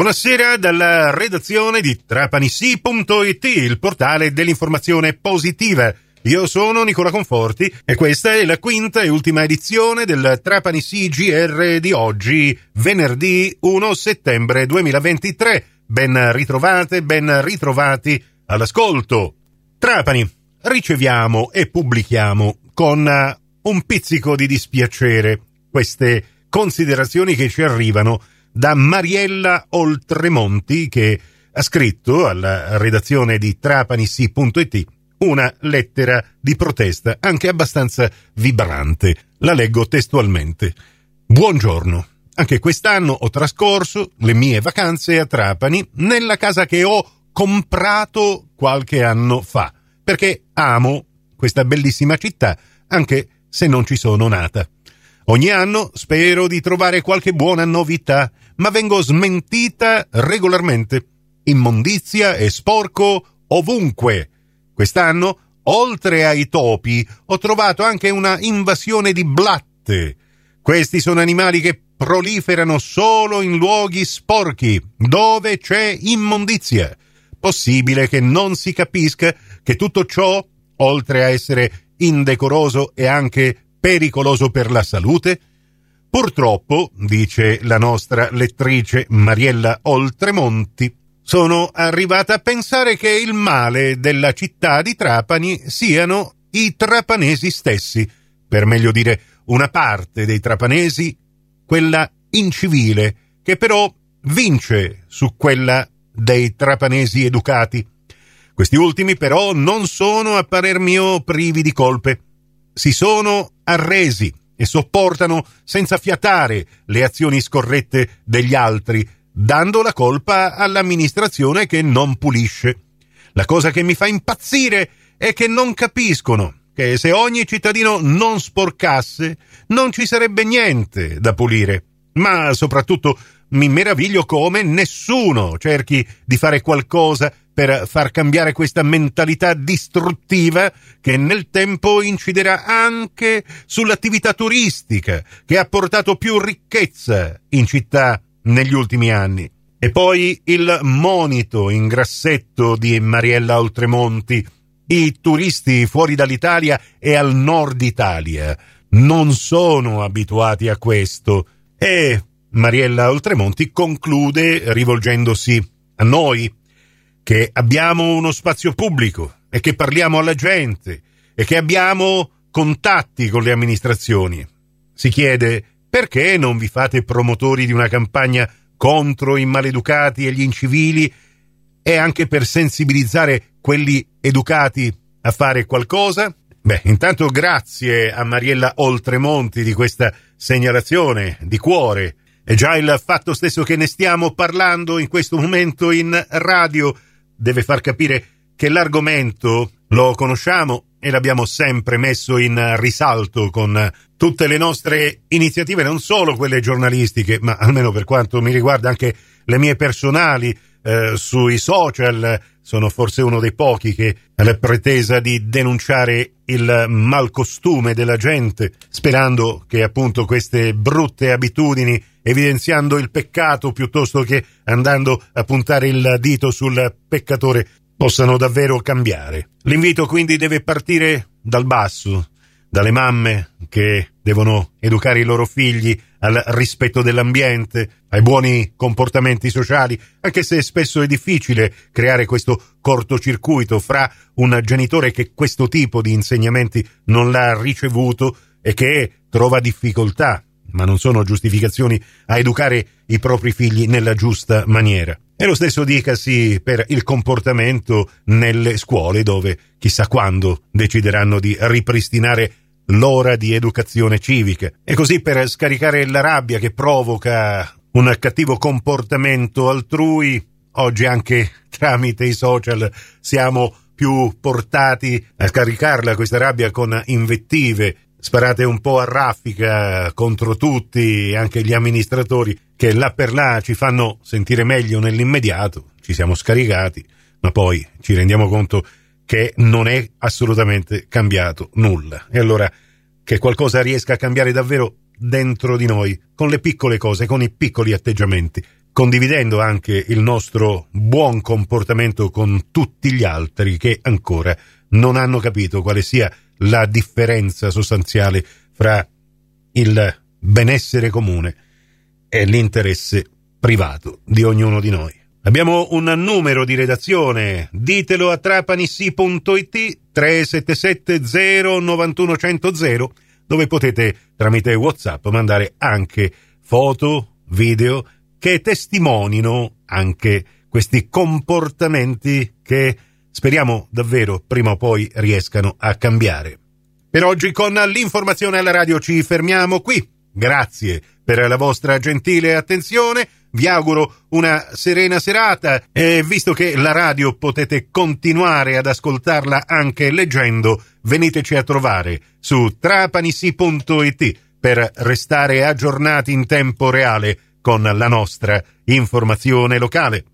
Buonasera dalla redazione di trapanisi.it, il portale dell'informazione positiva. Io sono Nicola Conforti e questa è la quinta e ultima edizione del Trapani CGR di oggi, venerdì 1 settembre 2023. Ben ritrovate, ben ritrovati all'ascolto. Trapani, riceviamo e pubblichiamo con un pizzico di dispiacere queste considerazioni che ci arrivano da Mariella Oltremonti che ha scritto alla redazione di trapanisi.it una lettera di protesta anche abbastanza vibrante. La leggo testualmente. Buongiorno. Anche quest'anno ho trascorso le mie vacanze a Trapani nella casa che ho comprato qualche anno fa, perché amo questa bellissima città, anche se non ci sono nata. Ogni anno spero di trovare qualche buona novità, ma vengo smentita regolarmente. Immondizia e sporco ovunque. Quest'anno, oltre ai topi, ho trovato anche una invasione di blatte. Questi sono animali che proliferano solo in luoghi sporchi, dove c'è immondizia. Possibile che non si capisca che tutto ciò, oltre a essere indecoroso, è anche pericoloso per la salute? Purtroppo, dice la nostra lettrice Mariella Oltremonti, sono arrivata a pensare che il male della città di Trapani siano i trapanesi stessi, per meglio dire una parte dei trapanesi, quella incivile, che però vince su quella dei trapanesi educati. Questi ultimi però non sono a parer mio privi di colpe. Si sono arresi e sopportano senza fiatare le azioni scorrette degli altri, dando la colpa all'amministrazione che non pulisce. La cosa che mi fa impazzire è che non capiscono che se ogni cittadino non sporcasse non ci sarebbe niente da pulire. Ma soprattutto mi meraviglio come nessuno cerchi di fare qualcosa per far cambiare questa mentalità distruttiva che nel tempo inciderà anche sull'attività turistica che ha portato più ricchezza in città negli ultimi anni. E poi il monito in grassetto di Mariella Oltremonti. I turisti fuori dall'Italia e al nord Italia non sono abituati a questo e Mariella Oltremonti conclude rivolgendosi a noi, che abbiamo uno spazio pubblico e che parliamo alla gente e che abbiamo contatti con le amministrazioni. Si chiede perché non vi fate promotori di una campagna contro i maleducati e gli incivili e anche per sensibilizzare quelli educati a fare qualcosa? Beh, intanto grazie a Mariella Oltremonti di questa segnalazione di cuore e già il fatto stesso che ne stiamo parlando in questo momento in radio deve far capire che l'argomento lo conosciamo e l'abbiamo sempre messo in risalto con tutte le nostre iniziative, non solo quelle giornalistiche, ma almeno per quanto mi riguarda anche le mie personali eh, sui social. Sono forse uno dei pochi che ha la pretesa di denunciare il malcostume della gente, sperando che appunto queste brutte abitudini evidenziando il peccato piuttosto che andando a puntare il dito sul peccatore, possano davvero cambiare. L'invito quindi deve partire dal basso, dalle mamme che devono educare i loro figli al rispetto dell'ambiente, ai buoni comportamenti sociali, anche se spesso è difficile creare questo cortocircuito fra un genitore che questo tipo di insegnamenti non l'ha ricevuto e che trova difficoltà ma non sono giustificazioni a educare i propri figli nella giusta maniera. E lo stesso dicasi per il comportamento nelle scuole dove chissà quando decideranno di ripristinare l'ora di educazione civica. E così per scaricare la rabbia che provoca un cattivo comportamento altrui, oggi anche tramite i social siamo più portati a scaricarla questa rabbia con invettive sparate un po' a raffica contro tutti, anche gli amministratori, che là per là ci fanno sentire meglio nell'immediato, ci siamo scaricati, ma poi ci rendiamo conto che non è assolutamente cambiato nulla. E allora che qualcosa riesca a cambiare davvero dentro di noi, con le piccole cose, con i piccoli atteggiamenti, condividendo anche il nostro buon comportamento con tutti gli altri che ancora non hanno capito quale sia la differenza sostanziale fra il benessere comune e l'interesse privato di ognuno di noi. Abbiamo un numero di redazione, ditelo a trapanissi.it 377 091 100 dove potete tramite WhatsApp mandare anche foto, video che testimonino anche questi comportamenti che speriamo davvero prima o poi riescano a cambiare. Per oggi con l'informazione alla radio ci fermiamo qui. Grazie per la vostra gentile attenzione. Vi auguro una serena serata e visto che la radio potete continuare ad ascoltarla anche leggendo, veniteci a trovare su trapanissi.it per restare aggiornati in tempo reale con la nostra informazione locale.